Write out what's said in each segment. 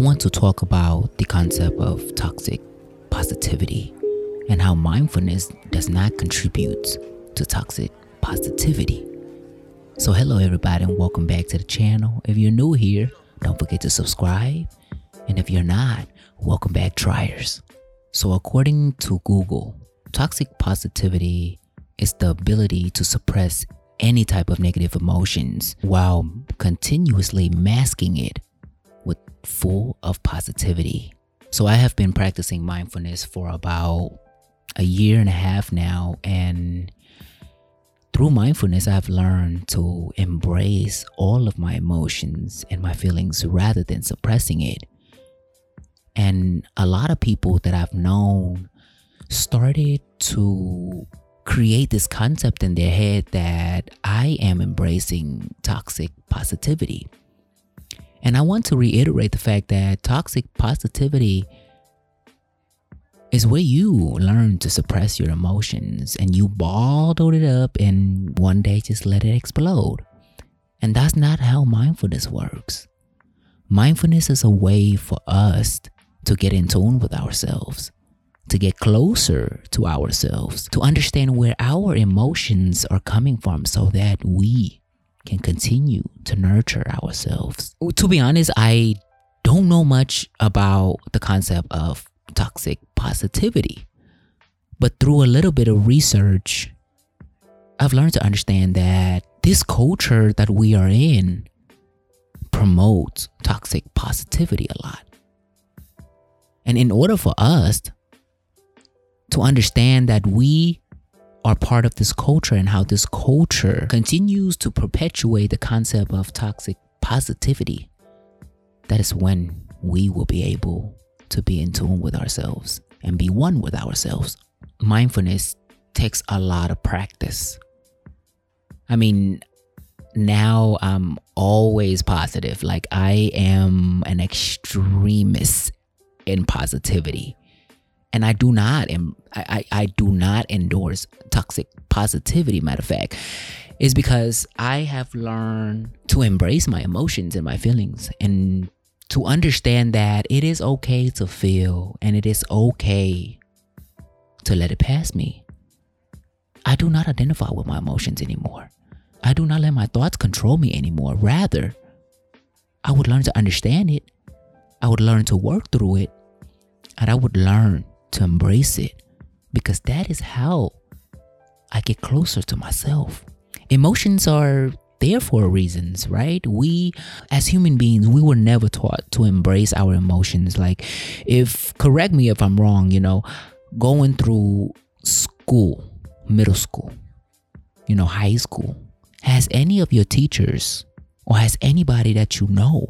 want to talk about the concept of toxic positivity and how mindfulness does not contribute to toxic positivity. So, hello, everybody, and welcome back to the channel. If you're new here, don't forget to subscribe. And if you're not, welcome back, triers. So, according to Google, toxic positivity is the ability to suppress any type of negative emotions while continuously masking it full of positivity. So I have been practicing mindfulness for about a year and a half now and through mindfulness I've learned to embrace all of my emotions and my feelings rather than suppressing it. And a lot of people that I've known started to create this concept in their head that I am embracing toxic positivity. And I want to reiterate the fact that toxic positivity is where you learn to suppress your emotions and you bottled it up and one day just let it explode. And that's not how mindfulness works. Mindfulness is a way for us to get in tune with ourselves to get closer to ourselves, to understand where our emotions are coming from so that we can continue to nurture ourselves. To be honest, I don't know much about the concept of toxic positivity, but through a little bit of research, I've learned to understand that this culture that we are in promotes toxic positivity a lot. And in order for us to understand that we are part of this culture and how this culture continues to perpetuate the concept of toxic positivity, that is when we will be able to be in tune with ourselves and be one with ourselves. Mindfulness takes a lot of practice. I mean, now I'm always positive. Like, I am an extremist in positivity and I do not and I, I, I do not endorse toxic positivity, matter of fact, is because I have learned to embrace my emotions and my feelings and to understand that it is okay to feel and it is okay to let it pass me. I do not identify with my emotions anymore. I do not let my thoughts control me anymore. Rather, I would learn to understand it. I would learn to work through it. And I would learn to embrace it because that is how I get closer to myself. Emotions are there for reasons, right? We, as human beings, we were never taught to embrace our emotions. Like, if, correct me if I'm wrong, you know, going through school, middle school, you know, high school, has any of your teachers or has anybody that you know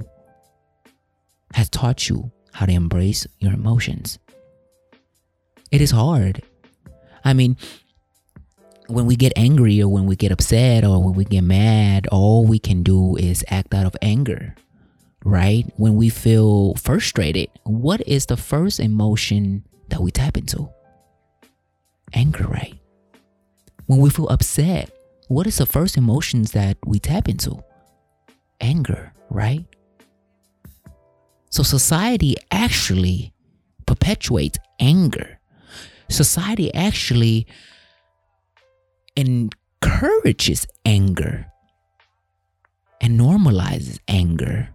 has taught you how to embrace your emotions? It is hard. I mean, when we get angry or when we get upset or when we get mad, all we can do is act out of anger, right? When we feel frustrated, what is the first emotion that we tap into? Anger, right? When we feel upset, what is the first emotions that we tap into? Anger, right? So society actually perpetuates anger society actually encourages anger and normalizes anger.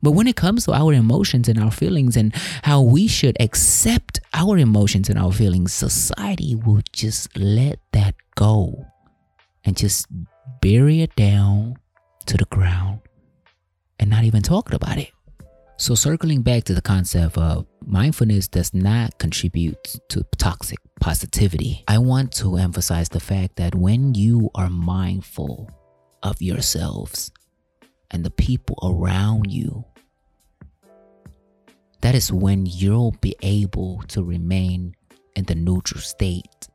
But when it comes to our emotions and our feelings and how we should accept our emotions and our feelings, society will just let that go and just bury it down to the ground and not even talking about it. So, circling back to the concept of mindfulness does not contribute to toxic positivity, I want to emphasize the fact that when you are mindful of yourselves and the people around you, that is when you'll be able to remain in the neutral state.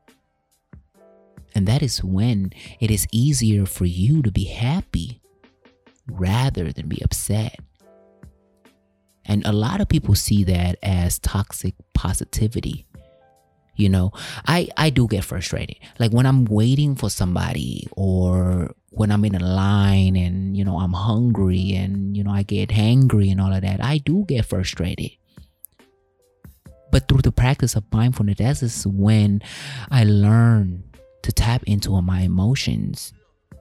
And that is when it is easier for you to be happy rather than be upset. And a lot of people see that as toxic positivity. You know, I I do get frustrated. Like when I'm waiting for somebody or when I'm in a line and you know I'm hungry and you know I get hangry and all of that, I do get frustrated. But through the practice of mindfulness, that is when I learn to tap into my emotions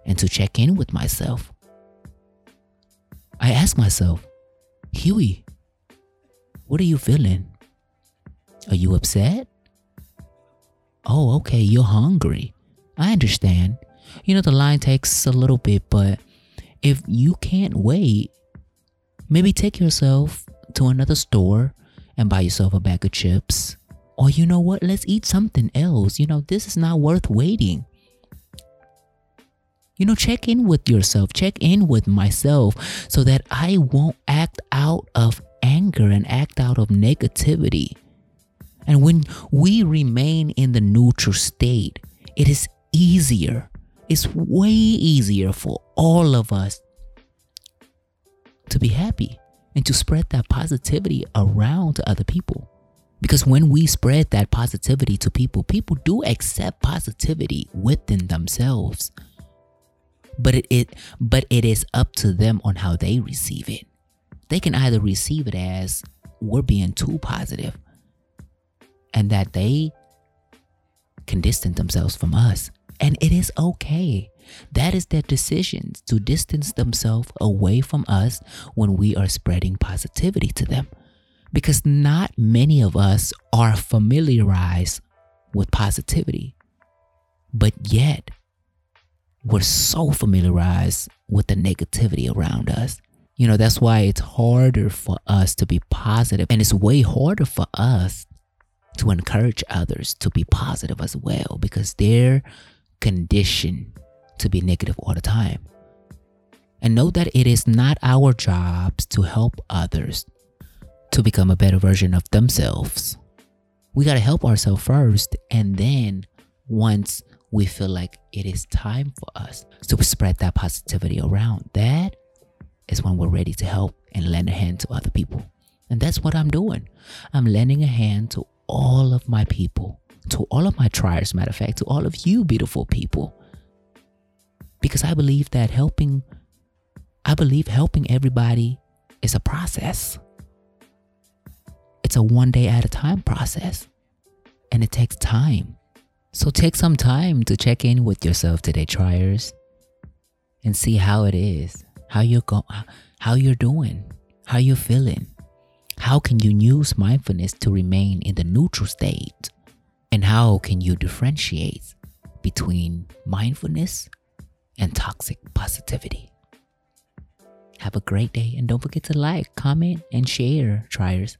and to check in with myself. I ask myself, Huey, what are you feeling? Are you upset? Oh, okay, you're hungry. I understand. You know, the line takes a little bit, but if you can't wait, maybe take yourself to another store and buy yourself a bag of chips. Or you know what? Let's eat something else. You know, this is not worth waiting. You know, check in with yourself, check in with myself so that I won't act out of anger and act out of negativity. And when we remain in the neutral state, it is easier. It's way easier for all of us to be happy and to spread that positivity around to other people. Because when we spread that positivity to people, people do accept positivity within themselves. But it, it but it is up to them on how they receive it. They can either receive it as we're being too positive and that they can distance themselves from us. And it is okay. That is their decisions to distance themselves away from us when we are spreading positivity to them. Because not many of us are familiarized with positivity. But yet, we're so familiarized with the negativity around us. You know, that's why it's harder for us to be positive, and it's way harder for us to encourage others to be positive as well because they're conditioned to be negative all the time. And know that it is not our jobs to help others to become a better version of themselves. We got to help ourselves first. And then once we feel like it is time for us to spread that positivity around, that is when we're ready to help and lend a hand to other people. And that's what I'm doing. I'm lending a hand to all of my people, to all of my triers, matter of fact, to all of you beautiful people because I believe that helping, I believe helping everybody is a process. It's a one day at a time process and it takes time. So take some time to check in with yourself today, triers, and see how it is, how you're going, how you're doing, how you're feeling. How can you use mindfulness to remain in the neutral state? And how can you differentiate between mindfulness and toxic positivity. Have a great day and don't forget to like, comment, and share, triers.